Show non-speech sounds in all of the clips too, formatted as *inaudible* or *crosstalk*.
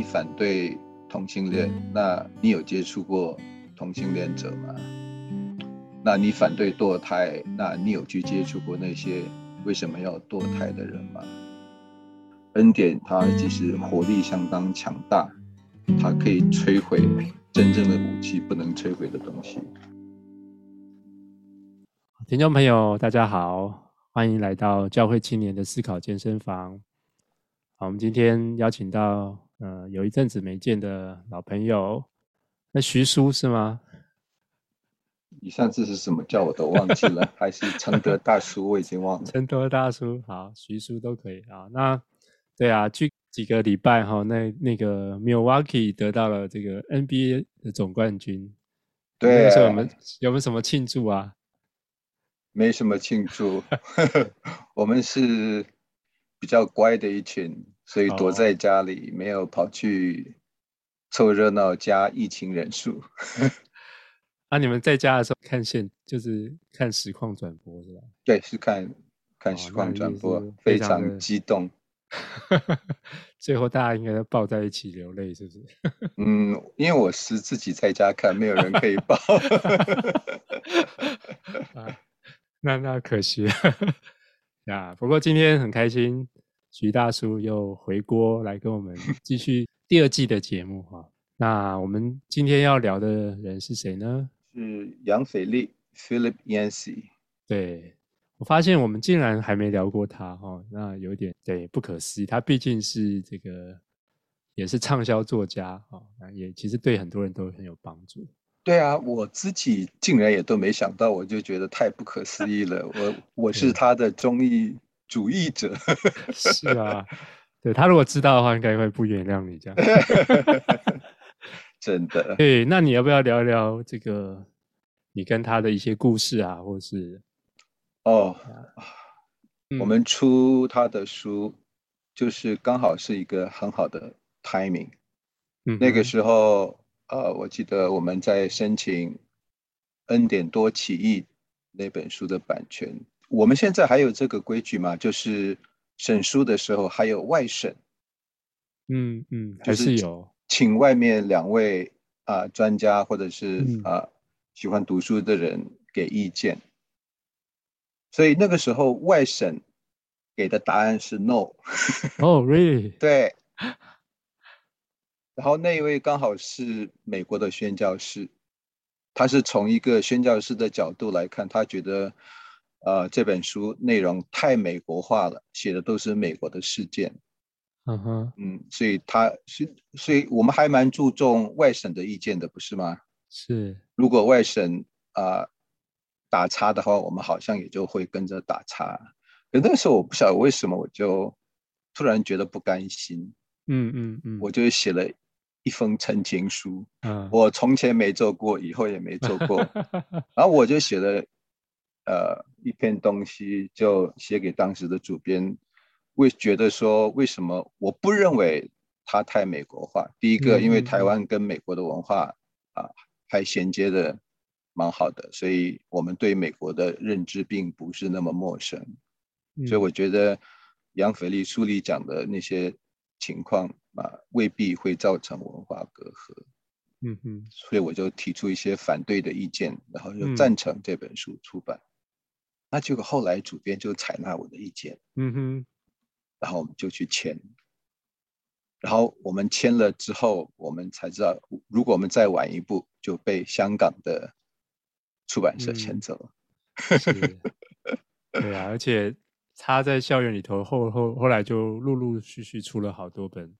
你反对同性恋，那你有接触过同性恋者吗？那你反对堕胎，那你有去接触过那些为什么要堕胎的人吗？恩典它其实火力相当强大，它可以摧毁真正的武器不能摧毁的东西。听众朋友，大家好，欢迎来到教会青年的思考健身房。好，我们今天邀请到呃有一阵子没见的老朋友，那徐叔是吗？你上次是什么叫我都忘记了，还是承德大叔？我已经忘了。承德大叔，好，徐叔都可以啊。那对啊，去几个礼拜哈，那那个 Milwaukee 得到了这个 NBA 的总冠军，对，那时候我们有没有什么庆祝啊？没什么庆祝，*laughs* 我们是比较乖的一群，所以躲在家里，没有跑去凑热闹加疫情人数。*laughs* 啊，你们在家的时候看线，就是看实况转播是吧？对，是看看实况转播，非常激动。*laughs* 最后大家应该都抱在一起流泪，是不是？*laughs* 嗯，因为我是自己在家看，没有人可以抱。那那可惜了呀。不过今天很开心，徐大叔又回锅来跟我们继续第二季的节目哈。那我们今天要聊的人是谁呢？是杨斐力 Philip Yancey。对，我发现我们竟然还没聊过他哈，那有点对不可思议。他毕竟是这个也是畅销作家哈，那也其实对很多人都很有帮助。对啊，我自己竟然也都没想到，我就觉得太不可思议了。我我是他的忠义主义者。*laughs* 是啊，对，他如果知道的话，应该会不原谅你这样。*laughs* 真的。对，那你要不要聊一聊这个你跟他的一些故事啊，或是？哦，嗯、我们出他的书，就是刚好是一个很好的 timing。嗯，那个时候。呃，我记得我们在申请《恩典多起义》那本书的版权。我们现在还有这个规矩吗？就是审书的时候还有外审。嗯嗯，还是有，请外面两位啊、呃、专家或者是啊、呃、喜欢读书的人给意见。所以那个时候外审给的答案是 no。哦，really？对。然后那一位刚好是美国的宣教士，他是从一个宣教士的角度来看，他觉得，呃，这本书内容太美国化了，写的都是美国的事件。嗯哼，嗯，所以他是，所以我们还蛮注重外省的意见的，不是吗？是，如果外省啊、呃、打叉的话，我们好像也就会跟着打叉。可那个时候我不晓得为什么，我就突然觉得不甘心。嗯嗯嗯，我就写了。一封陈情书，嗯，我从前没做过，以后也没做过，*laughs* 然后我就写了，呃，一篇东西，就写给当时的主编，为觉得说，为什么我不认为它太美国化？第一个，因为台湾跟美国的文化啊还衔接的蛮好的，所以我们对美国的认知并不是那么陌生，所以我觉得杨腓力书里讲的那些情况。啊，未必会造成文化隔阂，嗯哼，所以我就提出一些反对的意见，然后又赞成这本书出版。嗯、那结果后来主编就采纳我的意见，嗯哼，然后我们就去签，然后我们签了之后，我们才知道，如果我们再晚一步，就被香港的出版社签走了。嗯、*laughs* 是对啊，而且他在校园里头后后后来就陆陆续续出了好多本。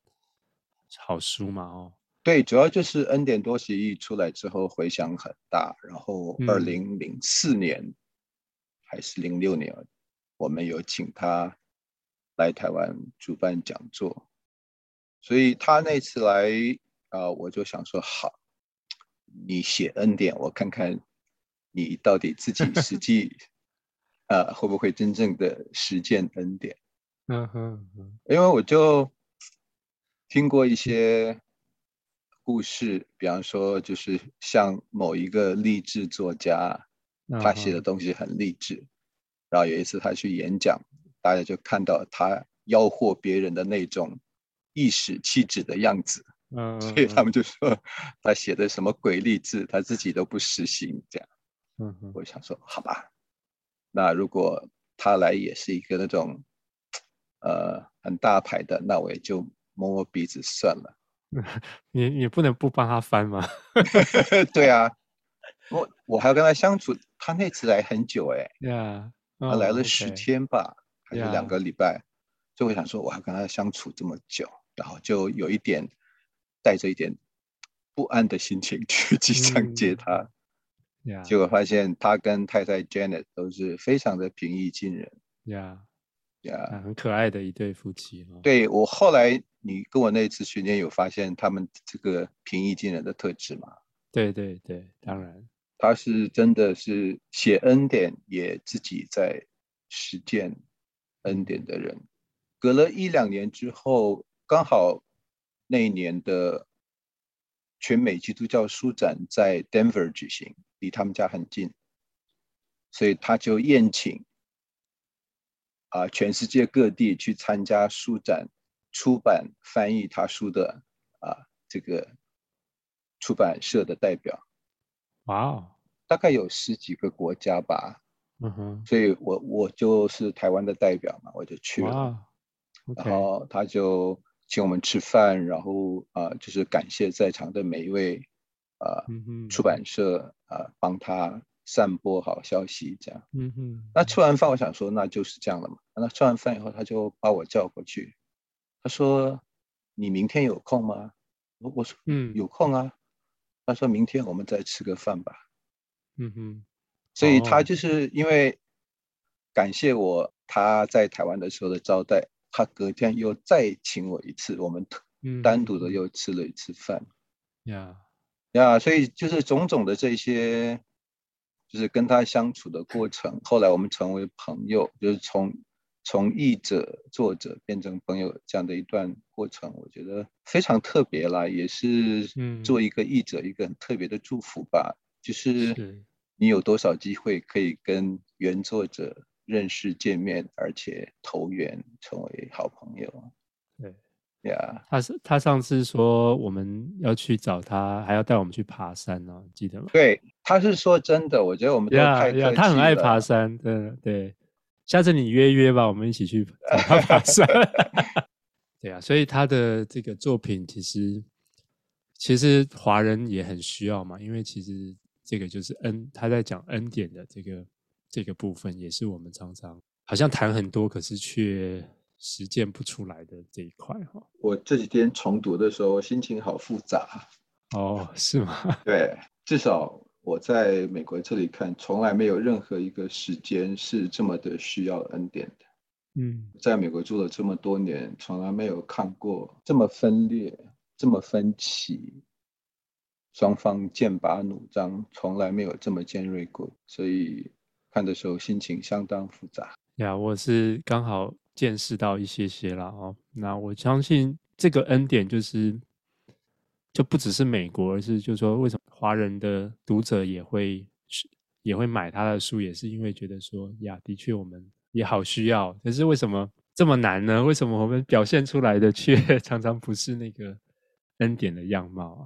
好书嘛，哦，对，主要就是《恩典多起义》出来之后回响很大，然后二零零四年、嗯、还是零六年，我们有请他来台湾主办讲座，所以他那次来啊、呃，我就想说好，你写恩典，我看看你到底自己实际 *laughs* 啊、呃、会不会真正的实践恩典，嗯哼，因为我就。听过一些故事，比方说，就是像某一个励志作家，他写的东西很励志。然后有一次他去演讲，大家就看到他吆喝别人的那种意识气质的样子，嗯，所以他们就说他写的什么鬼励志，他自己都不实行这样。嗯，我想说，好吧，那如果他来也是一个那种呃很大牌的，那我也就摸摸鼻子算了。*laughs* 你你不能不帮他翻吗？*laughs* 对啊，我我还要跟他相处，他那次来很久哎，Yeah，他来了十天吧，oh, okay. 还是两个礼拜，就会想说，我要跟他相处这么久，然后就有一点带着一点不安的心情去机场接他，Yeah. 结果发现他跟太太 Janet 都是非常的平易近人，Yeah，呀，Yeah. 很可爱的一对夫妻。对，我后来。你跟我那次训练有发现他们这个平易近人的特质吗？对对对，当然，他是真的是写恩典，也自己在实践恩典的人。隔了一两年之后，刚好那一年的全美基督教书展在 Denver 举行，离他们家很近，所以他就宴请啊全世界各地去参加书展。出版翻译他书的啊，这个出版社的代表，哇哦，大概有十几个国家吧，嗯哼，所以我我就是台湾的代表嘛，我就去了，然后他就请我们吃饭，然后啊，就是感谢在场的每一位啊，出版社啊，帮他散播好消息，这样，嗯哼，那吃完饭，我想说那就是这样了嘛，那吃完饭以后，他就把我叫过去。他说：“你明天有空吗？”我我说：“嗯，有空啊。”他说明天我们再吃个饭吧。嗯哼，所以他就是因为感谢我他在台湾的时候的招待，他隔天又再请我一次，我们单独的又吃了一次饭。呀呀，所以就是种种的这些，就是跟他相处的过程，后来我们成为朋友，就是从。从译者、作者变成朋友这样的一段过程，我觉得非常特别啦，也是做一个译者一个很特别的祝福吧。嗯、就是你有多少机会可以跟原作者认识、见面，而且投缘，成为好朋友。对，呀 Yeah，他是他上次说我们要去找他，还要带我们去爬山呢、啊，记得吗？对，他是说真的，我觉得我们都太客气了。他很爱爬山，对对。下次你约约吧，我们一起去找他爬山。*laughs* 对啊，所以他的这个作品其实其实华人也很需要嘛，因为其实这个就是恩，他在讲恩典的这个这个部分，也是我们常常好像谈很多，可是却实践不出来的这一块哈。我这几天重读的时候，心情好复杂。哦，是吗？*laughs* 对，至少。我在美国这里看，从来没有任何一个时间是这么的需要恩典的。嗯，在美国住了这么多年，从来没有看过这么分裂、这么分歧，双方剑拔弩张，从来没有这么尖锐过。所以看的时候心情相当复杂。呀，我是刚好见识到一些些了哦。那我相信这个恩典就是。就不只是美国，而是就是说，为什么华人的读者也会也会买他的书，也是因为觉得说呀，的确我们也好需要。可是为什么这么难呢？为什么我们表现出来的却 *laughs* 常常不是那个恩典的样貌啊？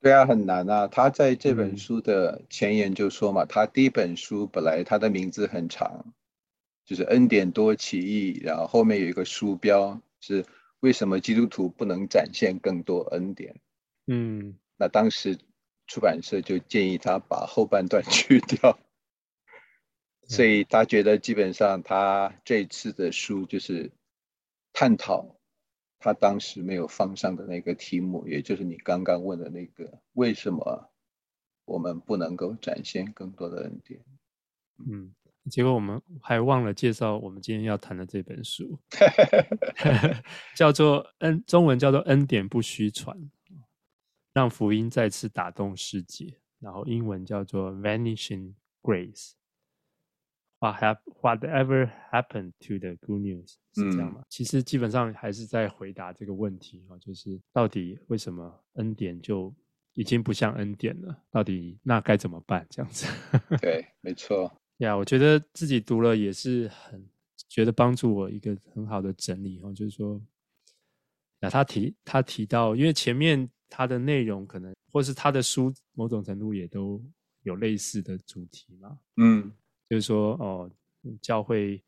对啊，很难啊。他在这本书的前言就说嘛，嗯、他第一本书本来他的名字很长，就是恩典多奇异，然后后面有一个书标是为什么基督徒不能展现更多恩典。嗯，那当时出版社就建议他把后半段 *laughs* 去掉，所以他觉得基本上他这次的书就是探讨他当时没有放上的那个题目，也就是你刚刚问的那个为什么我们不能够展现更多的恩典？嗯，结果我们还忘了介绍我们今天要谈的这本书 *laughs* *laughs* 叫做恩，中文叫做《恩典不虚传》。让福音再次打动世界，然后英文叫做 Vanishing Grace。What whatever happened to the good news？是这样吗？嗯、其实基本上还是在回答这个问题啊，就是到底为什么恩典就已经不像恩典了？到底那该怎么办？这样子。*laughs* 对，没错。呀，yeah, 我觉得自己读了也是很觉得帮助我一个很好的整理啊，就是说。那他提他提到，因为前面他的内容可能，或是他的书某种程度也都有类似的主题嘛。嗯，就是说哦，教会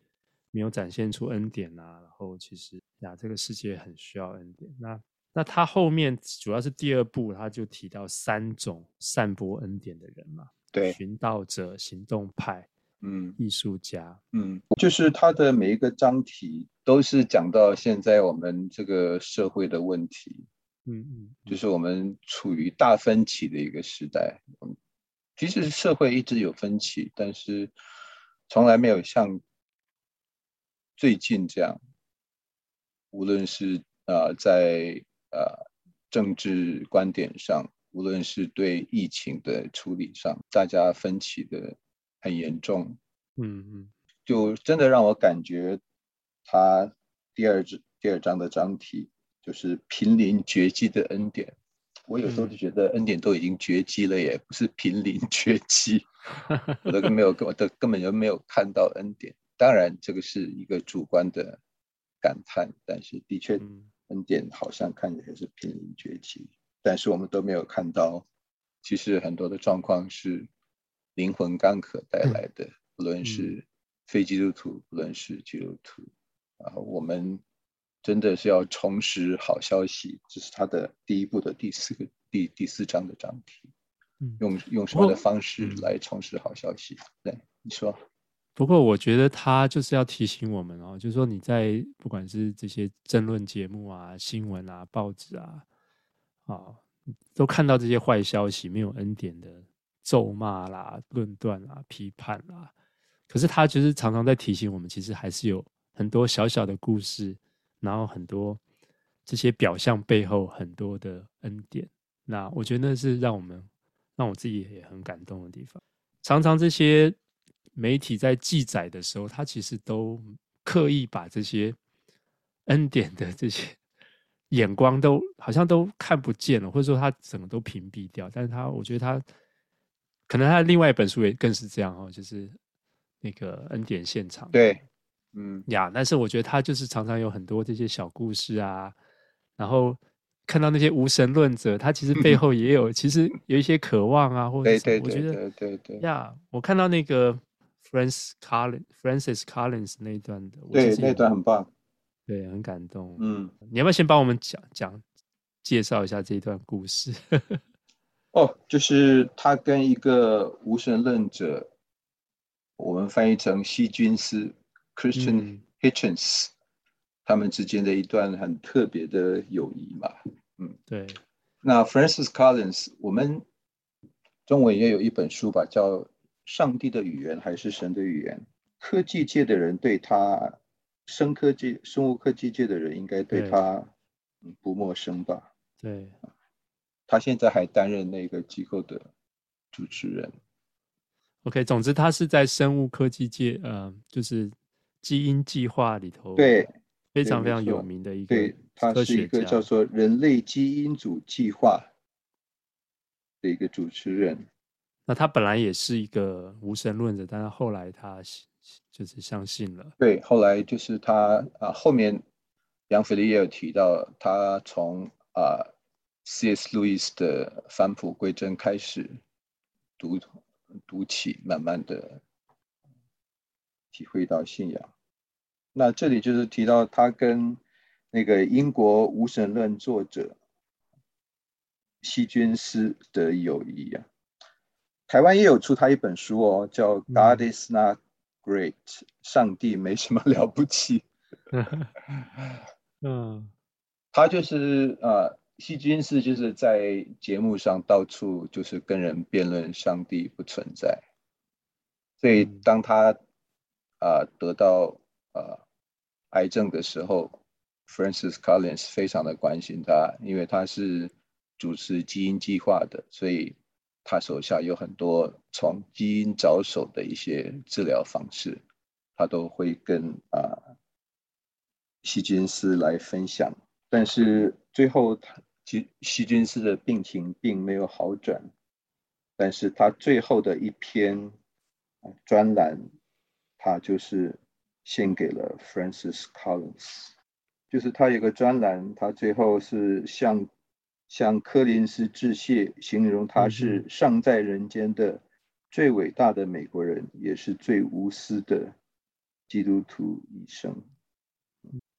没有展现出恩典啊，然后其实呀，这个世界很需要恩典。那那他后面主要是第二部，他就提到三种散播恩典的人嘛。对，寻道者、行动派。嗯，艺术家，嗯，就是他的每一个章题都是讲到现在我们这个社会的问题，嗯嗯，就是我们处于大分歧的一个时代。嗯，其实社会一直有分歧，但是从来没有像最近这样，无论是啊、呃、在呃政治观点上，无论是对疫情的处理上，大家分歧的。很严重，嗯嗯，就真的让我感觉，他第二章第二章的章题就是濒临绝迹的恩典。我有时候就觉得恩典都已经绝迹了，也不是濒临绝迹，*laughs* 我都没有，我都根本就没有看到恩典。当然，这个是一个主观的感叹，但是的确，恩典好像看起来是濒临绝迹，但是我们都没有看到，其实很多的状况是。灵魂干渴带来的，不论是非基督徒，不论是基督徒，啊，我们真的是要重拾好消息。这是他的第一部的第四个第第四章的章题，用用什么的方式来重拾好消息？对，你说。不过我觉得他就是要提醒我们哦，就是说你在不管是这些争论节目啊、新闻啊、报纸啊，啊，都看到这些坏消息，没有恩典的。咒骂啦、论断啦、批判啦，可是他就是常常在提醒我们，其实还是有很多小小的故事，然后很多这些表象背后很多的恩典。那我觉得那是让我们、让我自己也很感动的地方。常常这些媒体在记载的时候，他其实都刻意把这些恩典的这些眼光都好像都看不见了，或者说他整个都屏蔽掉。但是他，我觉得他。可能他另外一本书也更是这样哦，就是那个恩典现场。对，嗯呀，但是我觉得他就是常常有很多这些小故事啊，然后看到那些无神论者，他其实背 *laughs* 后也有，其实有一些渴望啊，或者什么。我觉得对对对呀，我看到那个 Francis Collins Francis Collins 那一段的，对，那段很棒，对，很感动。嗯，你要不要先帮我们讲讲介绍一下这一段故事？*laughs* 哦，就是他跟一个无神论者，我们翻译成希均斯 （Christian Hitchens），、嗯、他们之间的一段很特别的友谊嘛。嗯，对。那 Francis Collins，我们中文也有一本书吧，叫《上帝的语言还是神的语言》。科技界的人对他，生科技、生物科技界的人应该对他不陌生吧？对。他现在还担任那个机构的主持人。OK，总之他是在生物科技界，呃，就是基因计划里头，对，非常非常有名的一个，对，他是一个叫做人类基因组计划的一个主持人。那他本来也是一个无神论者，但是后来他就是相信了。对，后来就是他啊，后面杨腓力也有提到，他从啊。C.S. 路易斯的返璞归真开始读读起，慢慢的体会到信仰。那这里就是提到他跟那个英国无神论作者希均斯的友谊啊。台湾也有出他一本书哦，叫《God is not great》，上帝没什么了不起。*laughs* 嗯，他就是呃。希金斯就是在节目上到处就是跟人辩论上帝不存在，所以当他啊、呃、得到呃癌症的时候，Francis Collins 非常的关心他，因为他是主持基因计划的，所以他手下有很多从基因着手的一些治疗方式，他都会跟啊希均斯来分享。但是最后，他其希均斯的病情并没有好转，但是他最后的一篇专栏，他就是献给了 Francis Collins，就是他有个专栏，他最后是向向柯林斯致谢，形容他是尚在人间的最伟大的美国人，也是最无私的基督徒医生。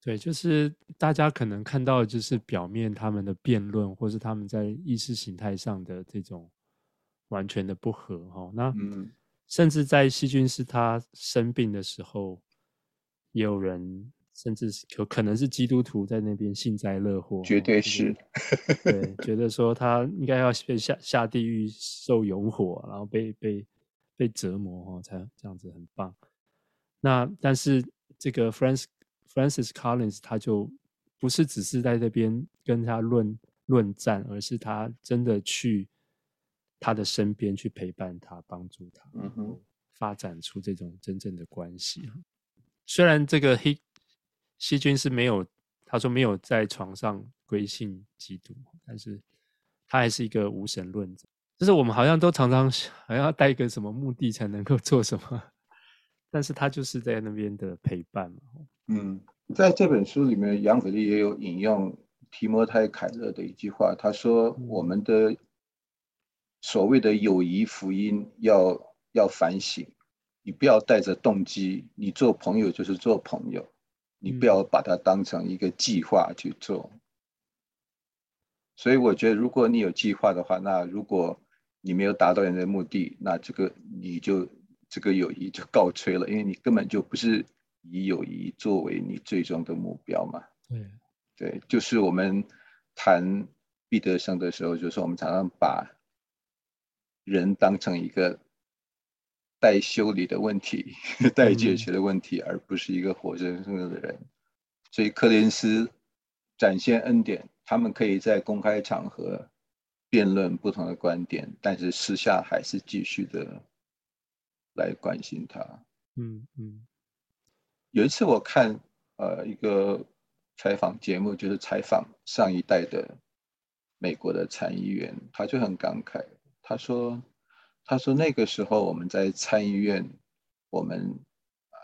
对，就是大家可能看到，就是表面他们的辩论，或是他们在意识形态上的这种完全的不合哈。那甚至在细菌是他生病的时候，也有人。甚至是有可能是基督徒在那边幸灾乐祸，绝对是，对，*laughs* 觉得说他应该要被下下地狱受永火，然后被被被折磨哦，才这样子很棒。那但是这个 Francis Francis Collins 他就不是只是在这边跟他论论战，而是他真的去他的身边去陪伴他，帮助他，嗯哼，发展出这种真正的关系。虽然这个黑。细菌是没有，他说没有在床上归信基督，但是他还是一个无神论者。就是我们好像都常常好像要带一个什么目的才能够做什么，但是他就是在那边的陪伴嘛。嗯，在这本书里面，杨子立也有引用提摩太凯勒的一句话，他说：“我们的所谓的友谊福音要要反省，你不要带着动机，你做朋友就是做朋友。”你不要把它当成一个计划去做，所以我觉得，如果你有计划的话，那如果你没有达到你的目的，那这个你就这个友谊就告吹了，因为你根本就不是以友谊作为你最终的目标嘛。对，对，就是我们谈毕德生的时候，就是我们常常把人当成一个。待修理的问题，*laughs* 待解决的问题，而不是一个活生生的人。所以柯林斯展现恩典，他们可以在公开场合辩论不同的观点，但是私下还是继续的来关心他。嗯嗯。有一次我看呃一个采访节目，就是采访上一代的美国的参议员，他就很感慨，他说。他说：“那个时候我们在参议院，我们啊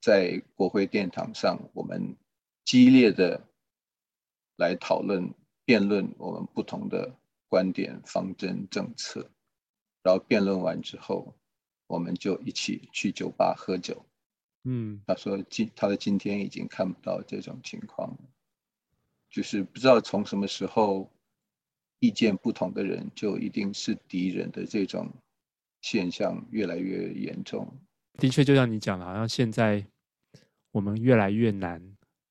在国会殿堂上，我们激烈的来讨论、辩论我们不同的观点、方针、政策。然后辩论完之后，我们就一起去酒吧喝酒。”嗯，他说：“今他的今天已经看不到这种情况了，就是不知道从什么时候，意见不同的人就一定是敌人的这种。”现象越来越严重。的确，就像你讲的，好像现在我们越来越难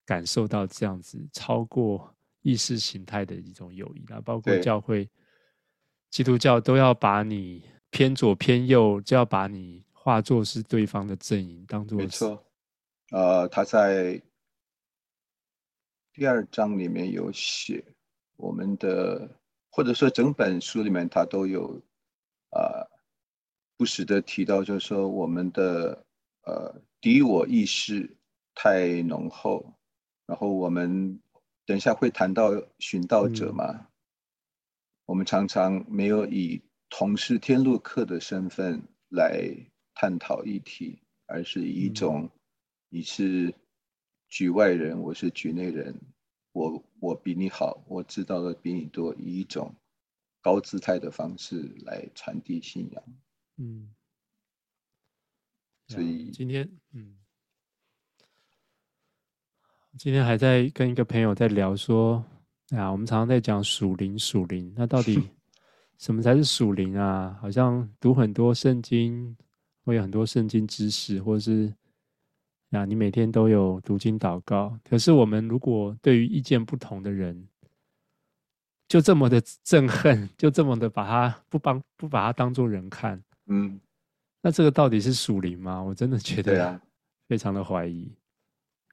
感受到这样子超过意识形态的一种友谊了。包括教会、基督教都要把你偏左偏右，就要把你化作是对方的阵营，当做。没错。呃，他在第二章里面有写我们的，或者说整本书里面他都有啊。呃不时的提到，就是说我们的呃敌我意识太浓厚，然后我们等一下会谈到寻道者嘛，嗯、我们常常没有以同是天路客的身份来探讨议题，而是以一种、嗯、你是局外人，我是局内人，我我比你好，我知道的比你多，以一种高姿态的方式来传递信仰。嗯，所以今天，嗯，今天还在跟一个朋友在聊说，啊，我们常常在讲属灵，属灵，那到底 *laughs* 什么才是属灵啊？好像读很多圣经，会有很多圣经知识，或者是啊，你每天都有读经祷告，可是我们如果对于意见不同的人，就这么的憎恨，就这么的把他不帮不把他当做人看。嗯，那这个到底是属灵吗？我真的觉得非常的怀疑。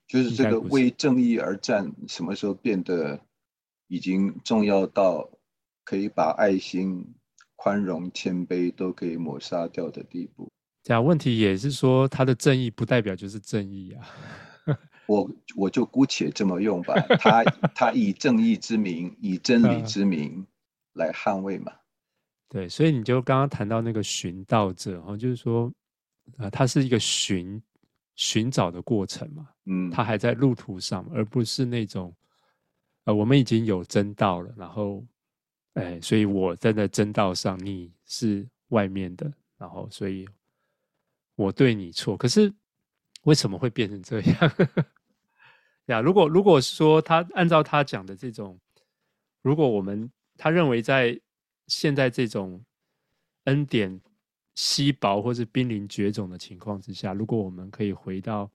就是这个为正义而战，什么时候变得已经重要到可以把爱心、宽容、谦卑都可以抹杀掉的地步？这样问题也是说，他的正义不代表就是正义啊。*laughs* 我我就姑且这么用吧，他他以正义之名，以真理之名来捍卫嘛。对，所以你就刚刚谈到那个寻道者，就是说，呃，他是一个寻寻找的过程嘛，嗯，他还在路途上，而不是那种，呃，我们已经有真道了，然后，哎，所以我站在那真道上，你是外面的，然后，所以我对你错，可是为什么会变成这样？*laughs* 呀，如果如果说他按照他讲的这种，如果我们他认为在现在这种恩典。稀薄或是濒临绝种的情况之下，如果我们可以回到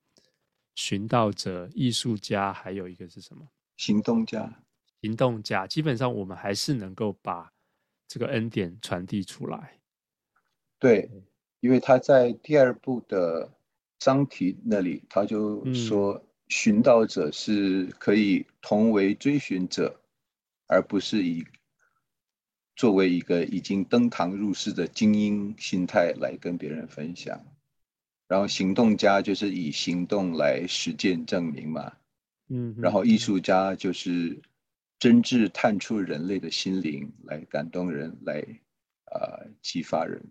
寻道者、艺术家，还有一个是什么？行动家。行动家，基本上我们还是能够把这个恩典传递出来。对，因为他在第二部的章题那里，他就说，寻道者是可以同为追寻者，而不是以。作为一个已经登堂入室的精英心态来跟别人分享，然后行动家就是以行动来实践证明嘛，嗯，然后艺术家就是真挚探出人类的心灵来感动人，来啊、呃、激发人，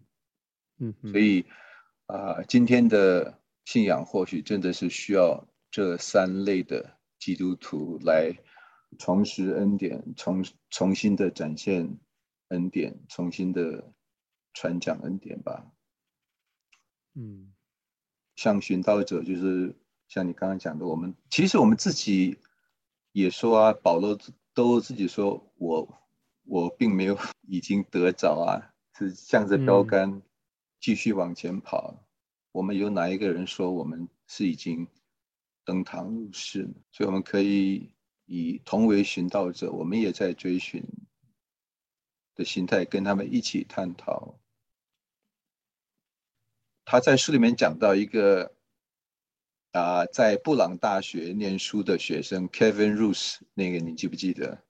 嗯，所以啊、呃，今天的信仰或许真的是需要这三类的基督徒来重拾恩典，重重新的展现。恩典，重新的传讲恩典吧。嗯，像寻道者，就是像你刚刚讲的，我们其实我们自己也说啊，保罗都自己说我我并没有 *laughs* 已经得着啊，是向着标杆继续往前跑。嗯。我们有哪一个人说我们是已经登堂入室呢？所以我们可以以同为寻道者，我们也在追寻。的心态跟他们一起探讨。他在书里面讲到一个啊，在布朗大学念书的学生 Kevin Roose，那个你记不记得？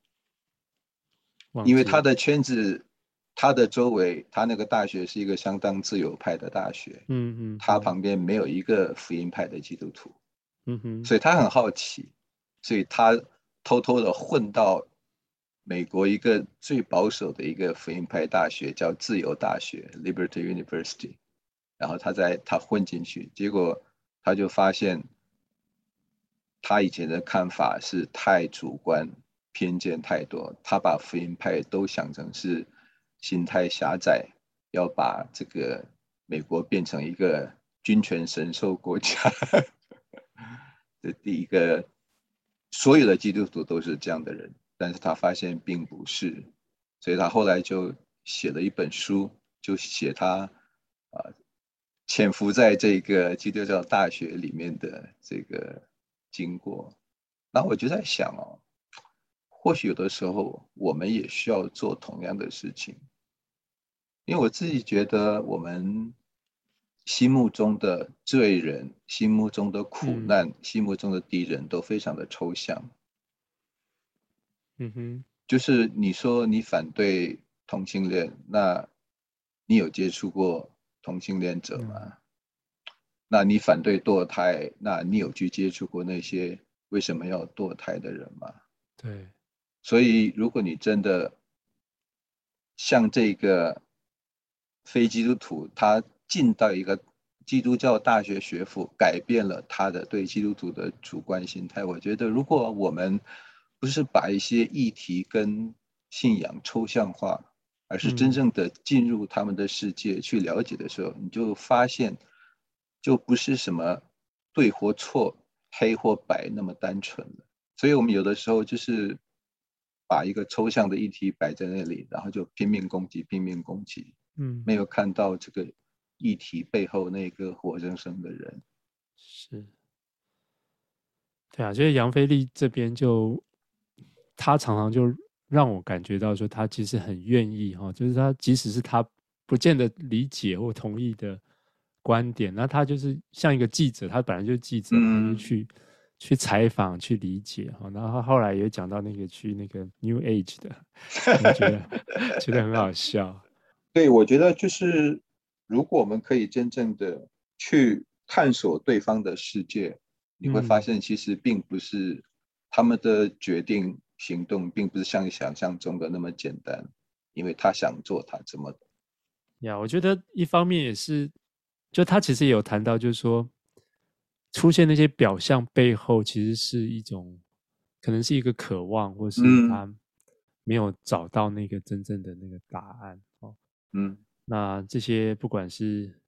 因为他的圈子，他的周围，他那个大学是一个相当自由派的大学。嗯嗯。他旁边没有一个福音派的基督徒。嗯哼。所以他很好奇，所以他偷偷的混到。美国一个最保守的一个福音派大学叫自由大学 （Liberty University），然后他在他混进去，结果他就发现他以前的看法是太主观、偏见太多，他把福音派都想成是心态狭窄，要把这个美国变成一个军权神授国家。*laughs* 这第一个，所有的基督徒都是这样的人。但是他发现并不是，所以他后来就写了一本书，就写他啊潜伏在这个基督教大学里面的这个经过。那我就在想哦，或许有的时候我们也需要做同样的事情，因为我自己觉得我们心目中的罪人、心目中的苦难、嗯、心目中的敌人都非常的抽象。嗯哼，就是你说你反对同性恋，那你有接触过同性恋者吗？嗯。那你反对堕胎，那你有去接触过那些为什么要堕胎的人吗？对，所以如果你真的像这个非基督徒，他进到一个基督教大学学府，改变了他的对基督徒的主观心态，我觉得如果我们不是把一些议题跟信仰抽象化，而是真正的进入他们的世界去了解的时候，你就发现，就不是什么对或错、黑或白那么单纯了。所以我们有的时候就是把一个抽象的议题摆在那里，然后就拼命攻击、拼命攻击，嗯，没有看到这个议题背后那个活生生的人。是，对啊，所以杨飞力这边就。他常常就让我感觉到说，他其实很愿意哈，就是他即使是他不见得理解或同意的观点，那他就是像一个记者，他本来就是记者，他、就去去采访、去理解哈。然后他后来也讲到那个去那个 New Age 的，我觉得觉得很好笑。*laughs* 对，我觉得就是如果我们可以真正的去探索对方的世界，你会发现其实并不是他们的决定。行动并不是像你想象中的那么简单，因为他想做，他怎么？呀，我觉得一方面也是，就他其实也有谈到，就是说，出现那些表象背后，其实是一种，可能是一个渴望，或是他没有找到那个真正的那个答案哦。嗯，那这些不管是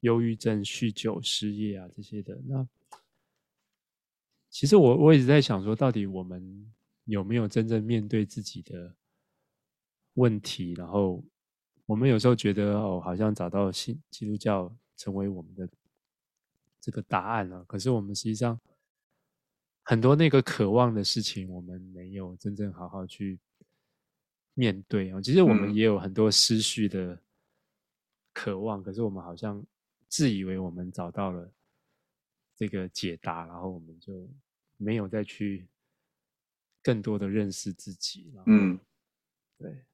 忧郁症、酗酒、失业啊这些的，那其实我我一直在想说，到底我们有没有真正面对自己的问题？然后我们有时候觉得哦，好像找到新基督教成为我们的。这个答案了，可是我们实际上很多那个渴望的事情，我们没有真正好好去面对啊。其实我们也有很多失序的渴望，可是我们好像自以为我们找到了这个解答，然后我们就没有再去更多的认识自己。嗯，对，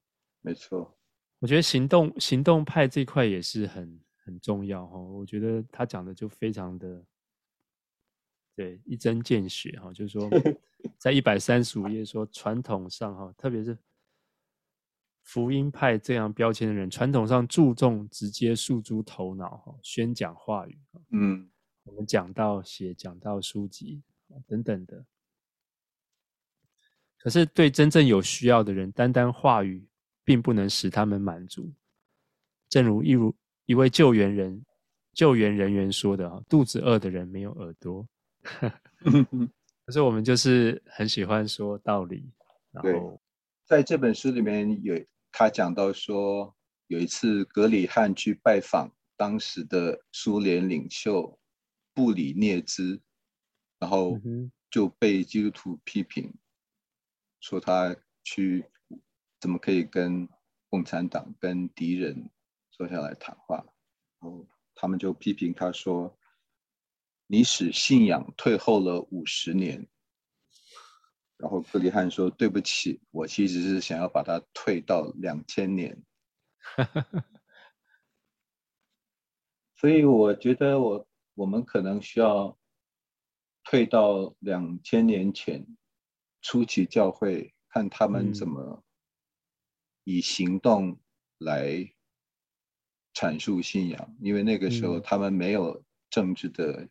没错。我觉得行动行动派这块也是很。很重要哈，我觉得他讲的就非常的对，一针见血哈，就是说 *laughs* 在一百三十五页说传统上哈，特别是福音派这样标签的人，传统上注重直接诉诸头脑哈，宣讲话语，嗯，我们讲到写讲到书籍等等的，可是对真正有需要的人，单单话语并不能使他们满足，正如一如。一位救援人、救援人员说的：“啊，肚子饿的人没有耳朵。*laughs* ”可是我们就是很喜欢说道理。然后，在这本书里面有他讲到说，有一次格里汉去拜访当时的苏联领袖布里涅兹，然后就被基督徒批评，说他去怎么可以跟共产党、跟敌人。坐下来谈话，然后他们就批评他说：“你使信仰退后了五十年。”然后格里汉说：“对不起，我其实是想要把它退到两千年。*laughs* ”所以我觉得我我们可能需要退到两千年前，初期教会看他们怎么以行动来。阐述信仰，因为那个时候他们没有政治的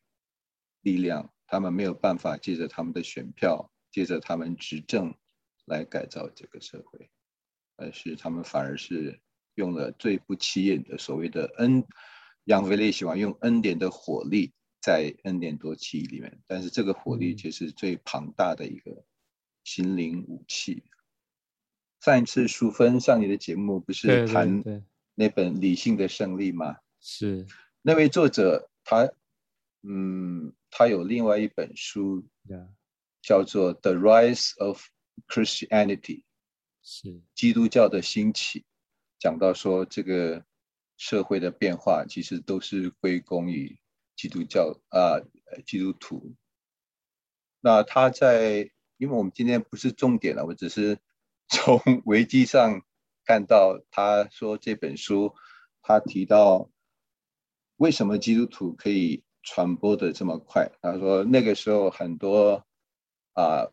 力量，嗯、他们没有办法借着他们的选票，借着他们执政来改造这个社会，而是他们反而是用了最不起眼的所谓的恩，杨飞利喜欢用恩典的火力在恩典多期里面，但是这个火力其实最庞大的一个心灵武器。嗯、上一次淑芬上你的节目不是谈？那本《理性的胜利》吗？是那位作者，他嗯，他有另外一本书.叫做《The Rise of Christianity》，是基督教的兴起，讲到说这个社会的变化其实都是归功于基督教啊，基督徒。那他在，因为我们今天不是重点了，我只是 *laughs* 从维基上。看到他说这本书，他提到为什么基督徒可以传播的这么快？他说那个时候很多啊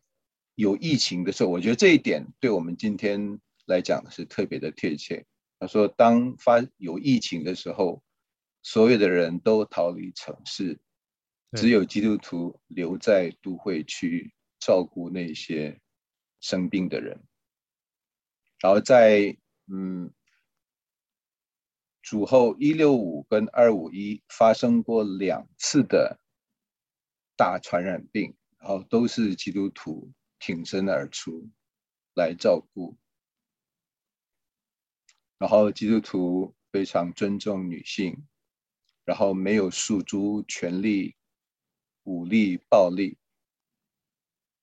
有疫情的时候，我觉得这一点对我们今天来讲是特别的贴切。他说当发有疫情的时候，所有的人都逃离城市，只有基督徒留在都会区照顾那些生病的人。然后在嗯，主后一六五跟二五一发生过两次的大传染病，然后都是基督徒挺身而出来照顾，然后基督徒非常尊重女性，然后没有诉诸权力、武力、暴力，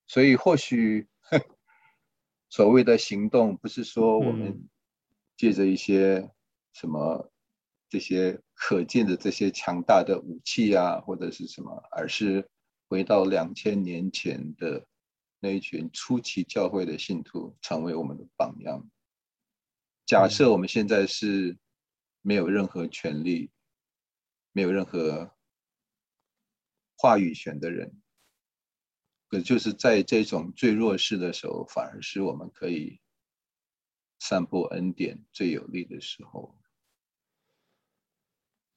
所以或许。*laughs* 所谓的行动，不是说我们借着一些什么这些可见的这些强大的武器啊，或者是什么，而是回到两千年前的那一群初期教会的信徒，成为我们的榜样。假设我们现在是没有任何权利、没有任何话语权的人。可就是在这种最弱势的时候，反而是我们可以散布恩典最有力的时候。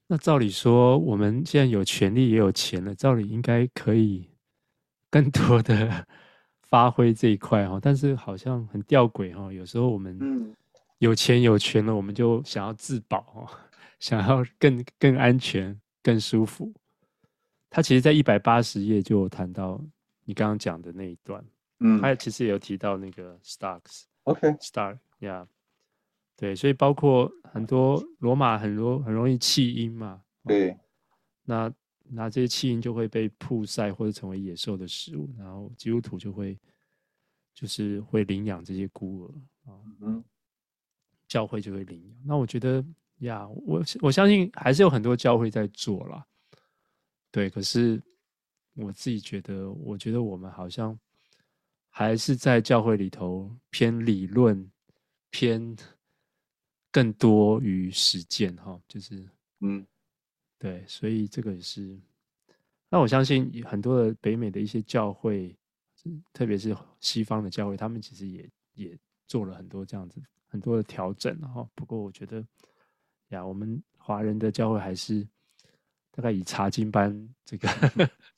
那照理说，我们现在有权利也有钱了，照理应该可以 *laughs* 更多的 *laughs* 发挥这一块哈。但是好像很吊诡哈，有时候我们有钱有权了，我们就想要自保哈，*laughs* 想要更更安全、更舒服。他其实在一百八十页就有谈到你刚刚讲的那一段，嗯，他其实也有提到那个 Starks，OK，Stark，yeah。对，所以包括很多罗马很多很容易弃婴嘛，对，那那这些弃婴就会被曝晒或者成为野兽的食物，然后基督徒就会就是会领养这些孤儿。啊，嗯，教会就会领养。那我觉得呀，我我相信还是有很多教会在做啦，对，可是我自己觉得，我觉得我们好像还是在教会里头偏理论偏。更多于实践，哈，就是，嗯，对，所以这个也是。那我相信很多的北美的一些教会，特别是西方的教会，他们其实也也做了很多这样子很多的调整，哈。不过我觉得，呀，我们华人的教会还是大概以查经班这个，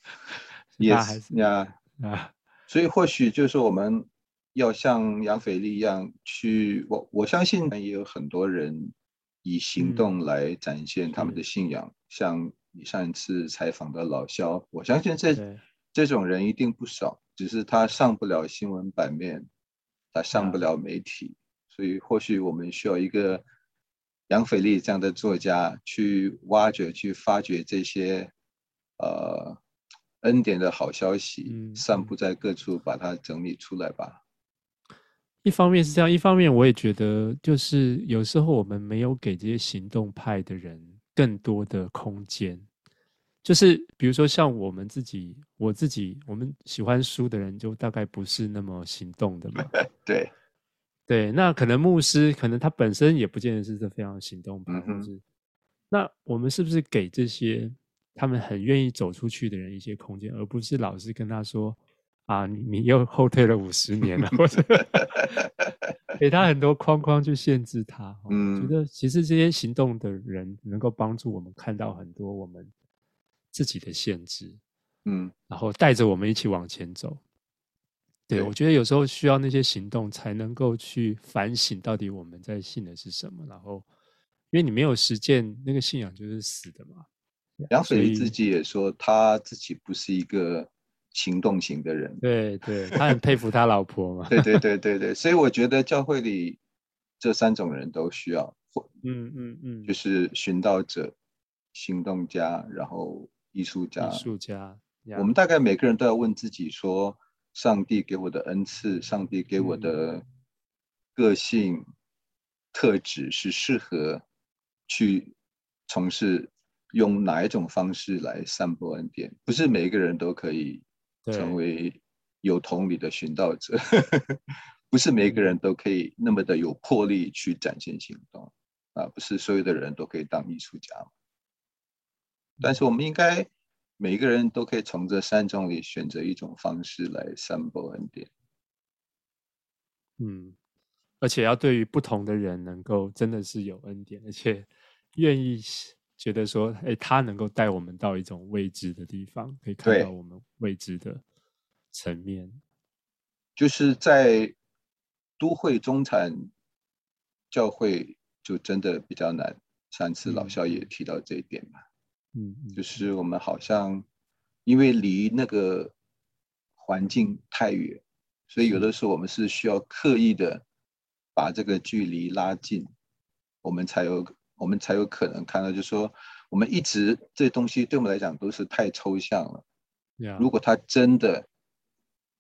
*laughs* 也还是呀啊，所以或许就是我们。要像杨斐丽一样去，我我相信也有很多人以行动来展现他们的信仰。嗯、像你上一次采访的老肖，我相信这这种人一定不少，只是他上不了新闻版面，他上不了媒体，所以或许我们需要一个杨斐利这样的作家去挖掘、去发掘这些呃恩典的好消息，嗯、散布在各处，把它整理出来吧。一方面是这样，一方面我也觉得，就是有时候我们没有给这些行动派的人更多的空间。就是比如说像我们自己，我自己，我们喜欢书的人，就大概不是那么行动的嘛。*laughs* 对，对，那可能牧师，可能他本身也不见得是这非常行动派。是，那我们是不是给这些他们很愿意走出去的人一些空间，而不是老是跟他说？啊，你你又后退了五十年了，或者 *laughs* 给他很多框框去限制他。嗯，我觉得其实这些行动的人能够帮助我们看到很多我们自己的限制，嗯，然后带着我们一起往前走。对，我觉得有时候需要那些行动才能够去反省到底我们在信的是什么。然后，因为你没有实践，那个信仰就是死的嘛。杨腓力自己也说，他自己不是一个。行动型的人，对对，他很佩服他老婆嘛。对对对对对，所以我觉得教会里这三种人都需要，嗯嗯嗯，就是寻道者、行动家，然后艺术家。艺术家，我们大概每个人都要问自己说：上帝给我的恩赐，上帝给我的个性特质是适合去从事，用哪一种方式来散播恩典？不是每一个人都可以。成为有同理的寻道者，*laughs* 不是每一个人都可以那么的有魄力去展现行动啊！不是所有的人都可以当艺术家，但是我们应该每一个人都可以从这三种里选择一种方式来散播恩典。嗯，而且要对于不同的人能够真的是有恩典，而且愿意。觉得说，哎，他能够带我们到一种未知的地方，可以看到我们未知的层面。就是在都会中产教会，就真的比较难。上次老肖也提到这一点嘛，嗯，就是我们好像因为离那个环境太远，所以有的时候我们是需要刻意的把这个距离拉近，我们才有。我们才有可能看到，就是说，我们一直这东西对我们来讲都是太抽象了。如果它真的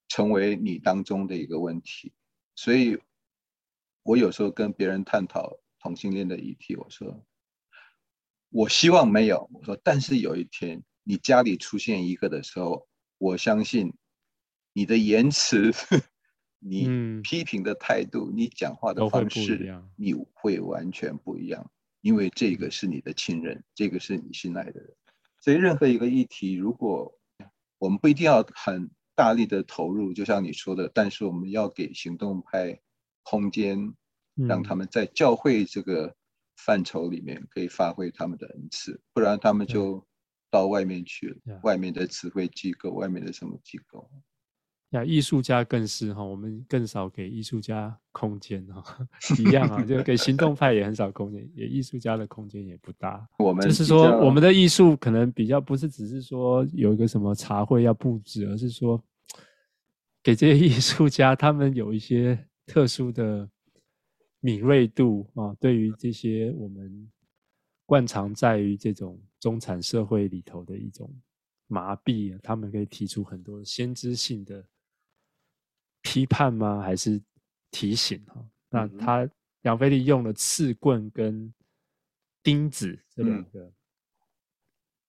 成为你当中的一个问题，所以我有时候跟别人探讨同性恋的议题，我说，我希望没有。我说，但是有一天你家里出现一个的时候，我相信你的言辞。*laughs* 你批评的态度，嗯、你讲话的方式，你会完全不一样。因为这个是你的亲人，这个是你信赖的人，所以任何一个议题，如果我们不一定要很大力的投入，就像你说的，但是我们要给行动派空间，让他们在教会这个范畴里面可以发挥他们的恩赐，不然他们就到外面去了，对外面的词汇机构，外面的什么机构。呀，艺术家更是哈，我们更少给艺术家空间哈，*laughs* 一样啊，*laughs* 就给行动派也很少空间，也艺术家的空间也不大。我们就是说，我们的艺术可能比较不是只是说有一个什么茶会要布置，而是说给这些艺术家他们有一些特殊的敏锐度啊，对于这些我们惯常在于这种中产社会里头的一种麻痹，他们可以提出很多先知性的。批判吗？还是提醒？哈，那他杨飞利用了刺棍跟钉子这两个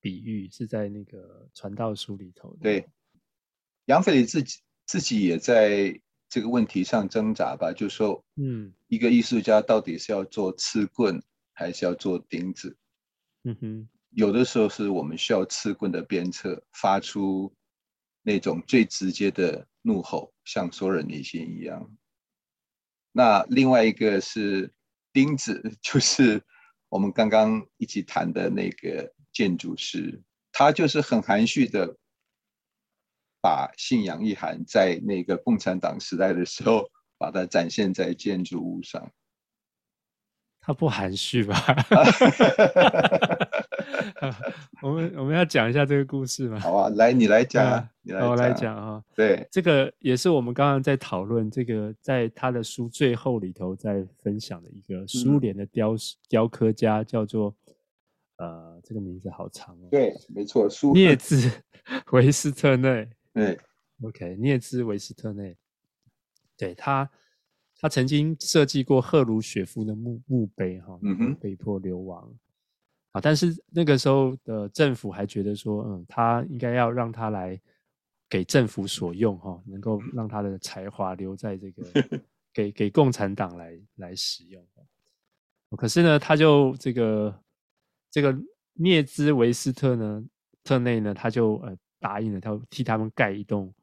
比喻，是在那个传道书里头的。对，杨飞利自己自己也在这个问题上挣扎吧，就是说，嗯，一个艺术家到底是要做刺棍还是要做钉子？嗯哼，有的时候是我们需要刺棍的鞭策，发出那种最直接的。怒吼，像索尔尼辛一样。那另外一个是钉子，*laughs* 就是我们刚刚一起谈的那个建筑师，他就是很含蓄的把信仰意涵在那个共产党时代的时候，把它展现在建筑物上。他不含蓄吧？*laughs* 我们我们要讲一下这个故事吗？好啊，来你来讲，啊、你来讲，我来讲啊。对，这个也是我们刚刚在讨论这个，在他的书最后里头在分享的一个苏联的雕、嗯、雕刻家，叫做呃，这个名字好长哦。对，没错，苏聂兹维斯特内。对，OK，聂兹维斯特内，对他。他曾经设计过赫鲁雪夫的墓墓碑，哈，被迫流亡，啊，但是那个时候的政府还觉得说，嗯，他应该要让他来给政府所用，哈，能够让他的才华留在这个 *laughs* 给给共产党来来使用。可是呢，他就这个这个涅兹维斯特呢特内呢，他就呃答应了，他替他们盖一栋。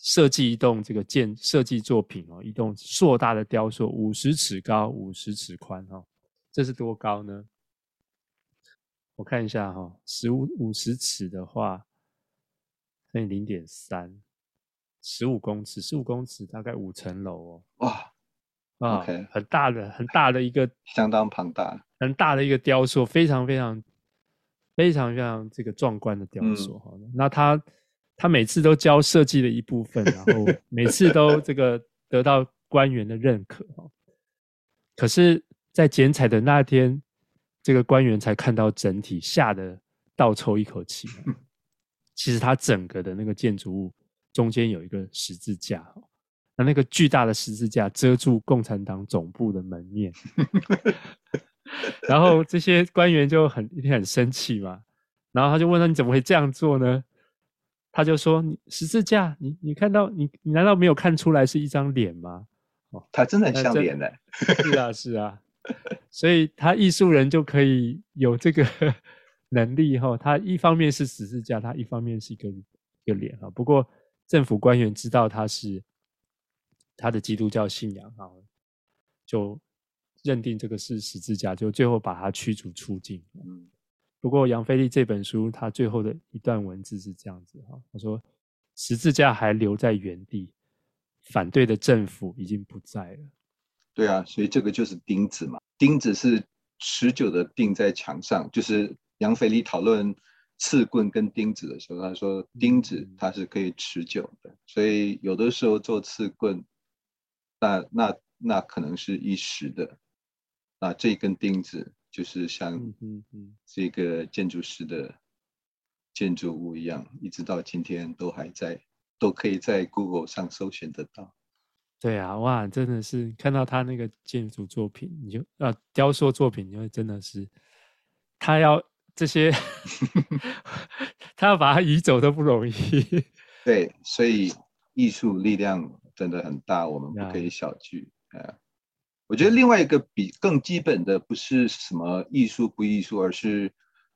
设计一栋这个建设计作品哦，一栋硕大的雕塑，五十尺高，五十尺宽哈，这是多高呢？我看一下哈，十五五十尺的话乘以零点三，十五公尺，十五公尺大概五层楼哦。哇，OK，很大的很大的一个，相当庞大，很大的一个雕塑，非常非常非常非常这个壮观的雕塑哈。嗯、那他。他每次都教设计的一部分，然后 *laughs* 每次都这个得到官员的认可。可是，在剪彩的那天，这个官员才看到整体，吓得倒抽一口气。*laughs* 其实，他整个的那个建筑物中间有一个十字架，那那个巨大的十字架遮住共产党总部的门面。*laughs* 然后这些官员就很一定很生气嘛，然后他就问他：“你怎么会这样做呢？”他就说：“你十字架，你你看到你你难道没有看出来是一张脸吗？哦，他真的很像脸呢。是啊，是啊，*laughs* 所以他艺术人就可以有这个 *laughs* 能力哈。他一方面是十字架，他一方面是一个一个脸哈。不过政府官员知道他是他的基督教信仰哈，就认定这个是十字架，就最后把他驱逐出境。嗯。”不过杨飞利这本书，他最后的一段文字是这样子哈，他说：“十字架还留在原地，反对的政府已经不在了。”对啊，所以这个就是钉子嘛，钉子是持久的钉在墙上。就是杨飞利讨论刺棍跟钉子的时候，他说钉子它是可以持久的，所以有的时候做刺棍，那那那可能是一时的，那这根钉子。就是像这个建筑师的建筑物一样，一直到今天都还在，都可以在 Google 上搜寻得到。对啊，哇，真的是看到他那个建筑作品，你就啊雕塑作品，你会真的是他要这些，*laughs* 他要把它移走都不容易。对，所以艺术力量真的很大，我们不可以小觑啊。我觉得另外一个比更基本的不是什么艺术不艺术，而是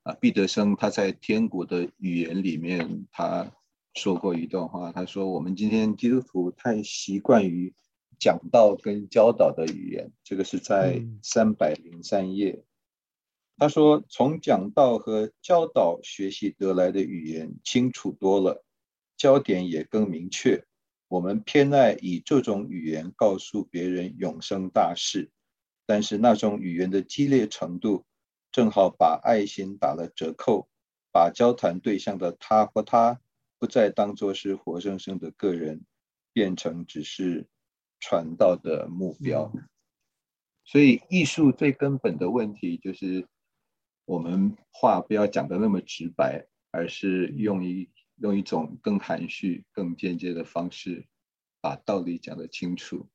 啊，毕德生他在《天国的语言》里面他说过一段话，他说：“我们今天基督徒太习惯于讲道跟教导的语言，这个是在三百零三页。他说，从讲道和教导学习得来的语言清楚多了，焦点也更明确。我们偏爱以这种语言告诉别人永生大事，但是那种语言的激烈程度，正好把爱心打了折扣，把交谈对象的他或她不再当作是活生生的个人，变成只是。传道的目标，所以艺术最根本的问题就是，我们话不要讲得那么直白，而是用一用一种更含蓄、更间接的方式，把道理讲得清楚，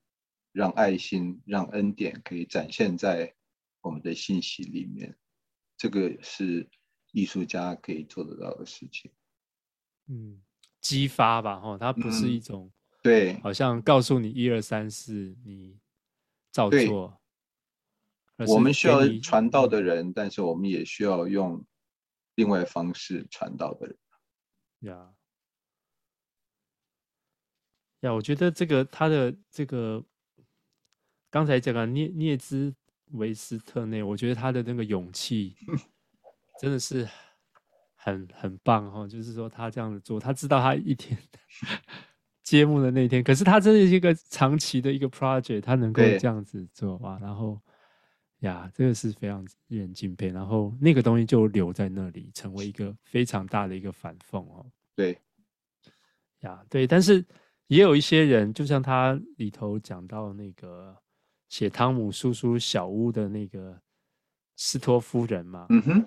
让爱心、让恩典可以展现在我们的信息里面。这个是艺术家可以做得到的事情。嗯，激发吧，哈，它不是一种。对，好像告诉你一二三四，你照做。我们需要传道的人，但是我们也需要用另外方式传道的人。呀，呀，我觉得这个他的这个刚才讲的涅涅兹维斯特内，我觉得他的那个勇气 *laughs* 真的是很很棒哈。就是说他这样子做，他知道他一天。揭幕的那天，可是他真的是一个长期的一个 project，他能够这样子做哇，然后呀，这个是非常令人敬佩。然后那个东西就留在那里，成为一个非常大的一个反讽哦。对，呀，对，但是也有一些人，就像他里头讲到那个写汤姆叔叔小屋的那个斯托夫人嘛，嗯哼，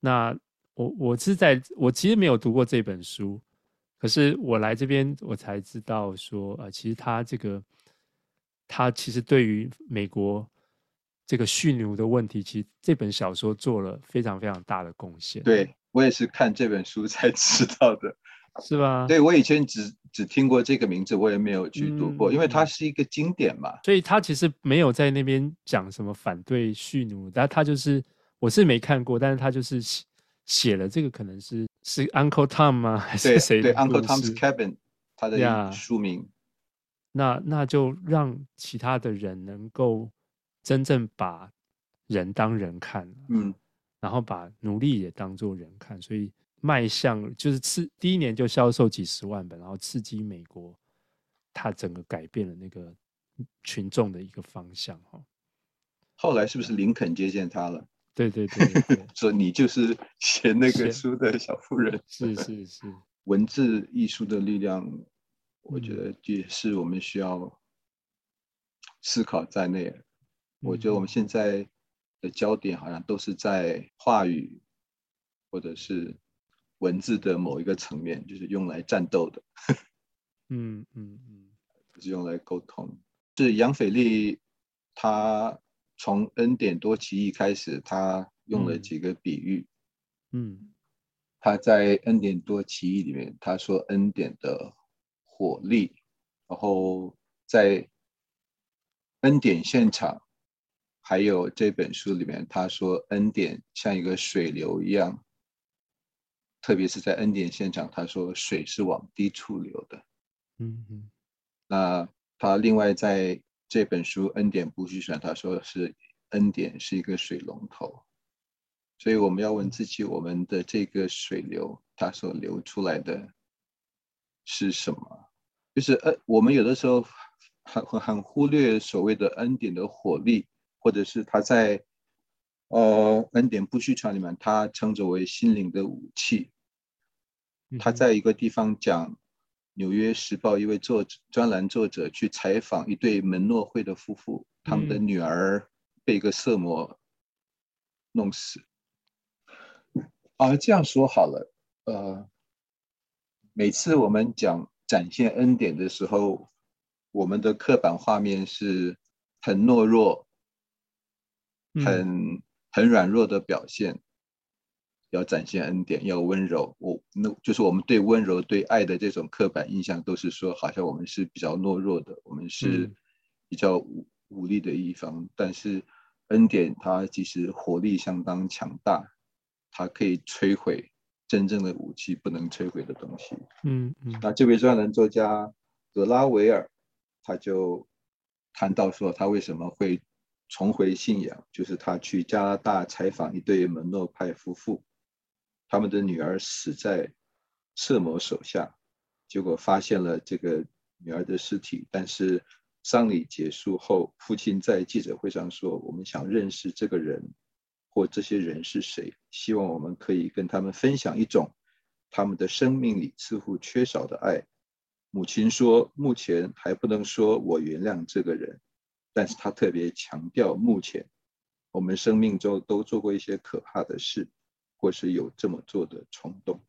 那我我是在我其实没有读过这本书。可是我来这边，我才知道说，呃，其实他这个，他其实对于美国这个蓄奴的问题，其实这本小说做了非常非常大的贡献。对，我也是看这本书才 *laughs* 知道的，是吧？对，我以前只只听过这个名字，我也没有去读过，嗯，因为它是一个经典嘛。所以他其实没有在那边讲什么反对蓄奴，但他就是我是没看过，但是他就是写写了这个，可能是。是 Uncle Tom 吗？还是谁？对，Uncle Tom's Cabin，他的书名。那那就让其他的人能够真正把人当人看，嗯，然后把奴隶也当做人看，所以迈向就是刺第一年就销售几十万本，然后刺激美国，他整个改变了那个群众的一个方向哈。后来是不是林肯接见他了？对对对，对，*laughs* 说你就是写那个书的小妇人，是是是，*laughs* 文字艺术的力量，我觉得也是我们需要思考在内。嗯。我觉得我们现在的焦点好像都是在话语或者是文字的某一个层面，就是用来战斗的。嗯嗯嗯，*laughs* 不是用来沟通。是杨斐力他。从恩典多奇异开始，他用了几个比喻。嗯，他在恩典多奇异里面，他说恩典的火力，然后在恩典现场，还有这本书里面，他说恩典像一个水流一样，特别是在恩典现场，他说水是往低处流的。嗯嗯，那他另外在。这本书《恩典不虚传》，他说是恩典是一个水龙头，所以我们要问自己：我们的这个水流，它所流出来的是什么？就是呃，我们有的时候很很忽略所谓的恩典的火力，或者是他在呃《恩典不虚传》里面，他称之为心灵的武器。他在一个地方讲。纽约时报一位作者专栏作者去采访一对门诺会的夫妇，他们的女儿被一个色魔弄死。啊，这样说好了，呃，每次我们讲展现恩典的时候，我们的刻板画面是很懦弱、很很软弱的表现。要展现恩典，要温柔。我那就是我们对温柔、对爱的这种刻板印象，都是说好像我们是比较懦弱的，我们是比较无无力的一方。但是恩典它其实火力相当强大，它可以摧毁真正的武器不能摧毁的东西。嗯嗯。那这位专栏作家格拉维尔，他就谈到说他为什么会重回信仰，就是他去加拿大采访一对门诺派夫妇，他们的女儿死在色魔手下，结果发现了这个女儿的尸体，但是丧礼结束后，父亲在记者会上说：“我们想认识这个人，或这些人是谁，希望我们可以跟他们分享一种他们的生命里似乎缺少的爱。”母亲说：“目前还不能说我原谅这个人，但是他特别强调，目前我们生命中都做过一些可怕的事，或是有这么做的冲动。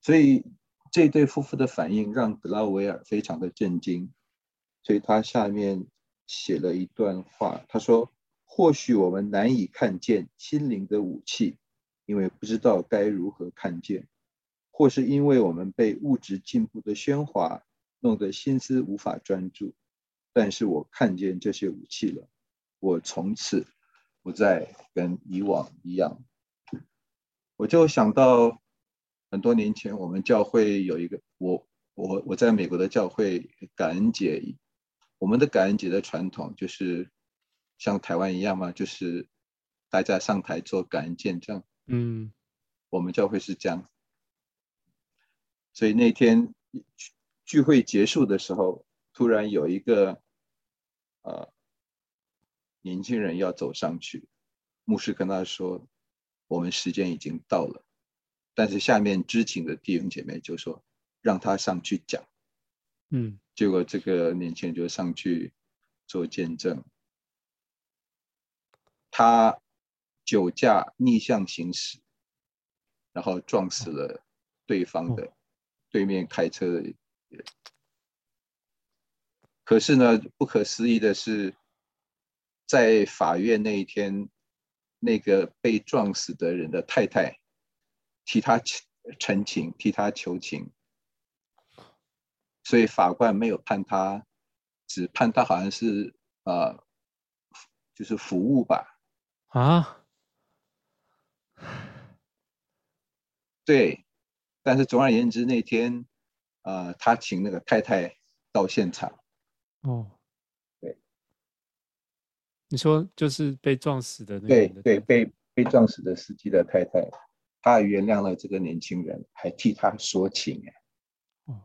所以这对夫妇的反应让德拉维尔非常的震惊，所以他下面写了一段话，他说：或许我们难以看见心灵的武器，因为不知道该如何看见。”或是因为我们被物质进步的喧哗弄得心思无法专注，但是我看见这些武器了，我从此不再跟以往一样。我就想到很多年前我们教会有一个我我我在美国的教会感恩节，我们的感恩节的传统就是像台湾一样嘛，就是大家上台做感恩见证。嗯，我们教会是这样。所以那天聚会结束的时候，突然有一个呃年轻人要走上去，牧师跟他说：“我们时间已经到了。”但是下面知情的弟兄姐妹就说：“让他上去讲。”嗯，结果这个年轻人就上去做见证，他酒驾逆向行驶，然后撞死了对方的。对面开车的人，可是呢，不可思议的是，在法院那一天，那个被撞死的人的太太替他陈情，替他求情，所以法官没有判他，只判他好像是啊、呃，就是服务吧？啊？对。但是总而言之，那天，呃，他请那个太太到现场。哦，对，你说就是被撞死的那个对对，被被撞死的司机的太太，她原谅了这个年轻人，还替他说情哎。哦，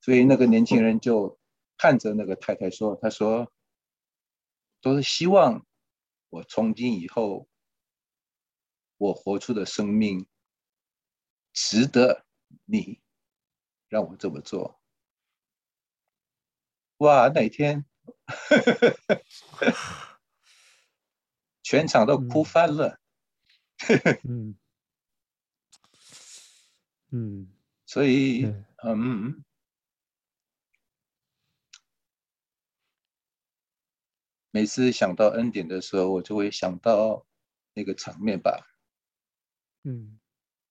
所以那个年轻人就看着那个太太说：“他说，都是希望我从今以后，我活出的生命。”值得你让我这么做，哇！哪天？*laughs* 全场都哭翻了，嗯。嗯，所以嗯，每次想到恩典的时候，我就会想到那个场面吧，嗯。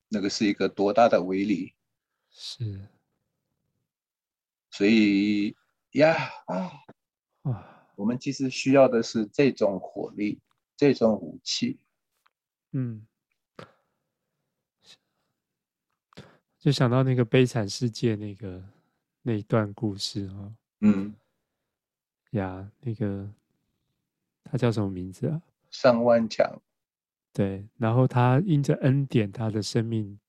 那个是一个多大的威力？是，所以呀啊啊，我们其实需要的是这种火力，这种武器。嗯，就想到那个悲惨世界那个那一段故事啊。嗯，呀，那个他叫什么名字啊？上万强。对，然后他因着恩典，他的生命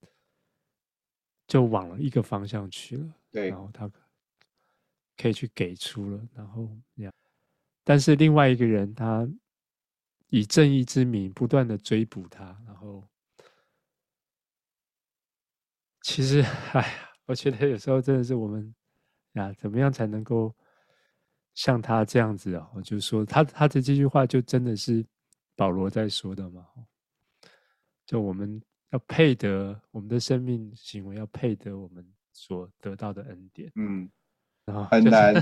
就往了一个方向去了。对，然后他可以去给出了，然后这样。但是另外一个人，他以正义之名不断的追捕他，然后其实，哎呀，我觉得有时候真的是我们呀，怎么样才能够像他这样子啊？我就说他他的这句话，就真的是保罗在说的嘛。就我们要配得我们的生命行为，要配得我们所得到的恩典。嗯，很难。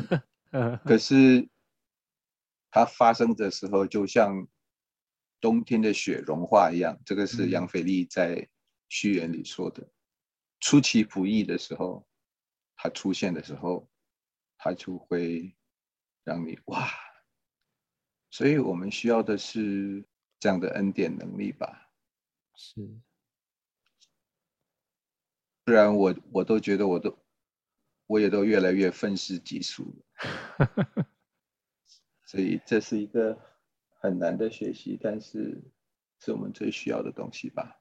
*laughs* 可是它发生的时候，就像冬天的雪融化一样。这个是杨斐利在序言里说的。出其不意的时候，它出现的时候，它就会让你哇！所以我们需要的是这样的恩典能力吧。是，不然我我都觉得我都我也都越来越愤世嫉俗了。所以这是一个很难的学习，但是是我们最需要的东西吧。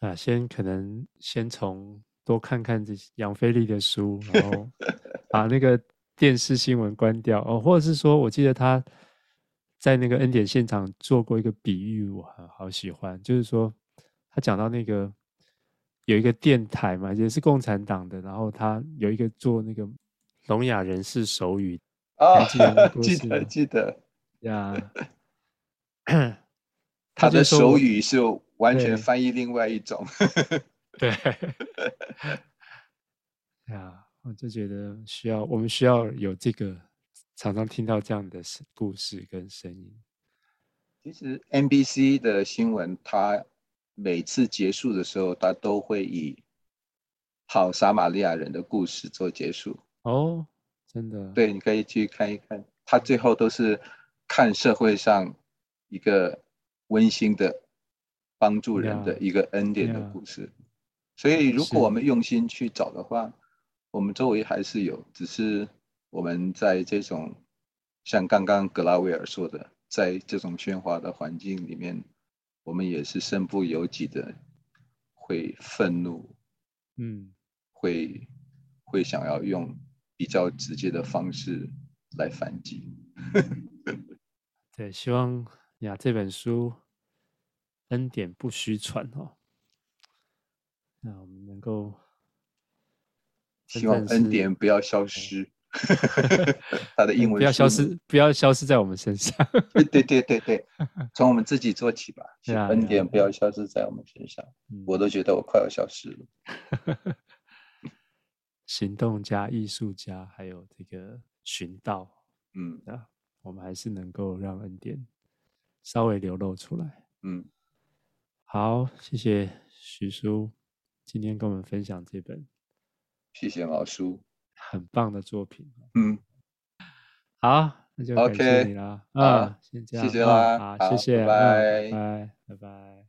啊，先可能先从多看看这些杨腓力的书，然后 *laughs* 把那个电视新闻关掉哦，或者是说，我记得他在那个恩典现场做过一个比喻，我很好喜欢，就是说他讲到那个有一个电台嘛，也是共产党的，然后他有一个做那个聋哑人士手语啊，*laughs* 记得记得记得呀 *laughs* *laughs* 他的手语是。完全翻译另外一种，对，哎呀，我就觉得需要，我们需要有这个，常常听到这样的故事跟声音。其实 NBC 的新闻，它每次结束的时候，他都会以好撒玛利亚人的故事做结束。哦，真的？对，你可以去看一看，他最后都是看社会上一个温馨的。帮助人的一个恩典的故事，所以如果我们用心去找的话，我们周围还是有，只是我们在这种像刚刚格拉威尔说的，在这种喧哗的环境里面，我们也是身不由己的会愤怒，嗯，会会想要用比较直接的方式来反击。*laughs* 对，希望呀这本书。恩典不虚传哦，那我们能够希望恩典不要消失，*laughs* 他的英文不要消失，不要消失在我们身上。对对对对对，*laughs* 从我们自己做起吧。恩典不要消失在我们身上，我都觉得我快要消失了。*laughs* 行动家、艺术家，还有这个寻道，嗯啊，我们还是能够让恩典稍微流露出来，嗯。好，谢谢徐叔今天跟我们分享这本，谢谢毛叔，很棒的作品。嗯，好，那就感谢你了啊，先这样，谢谢啦，好，谢谢，拜拜，拜拜。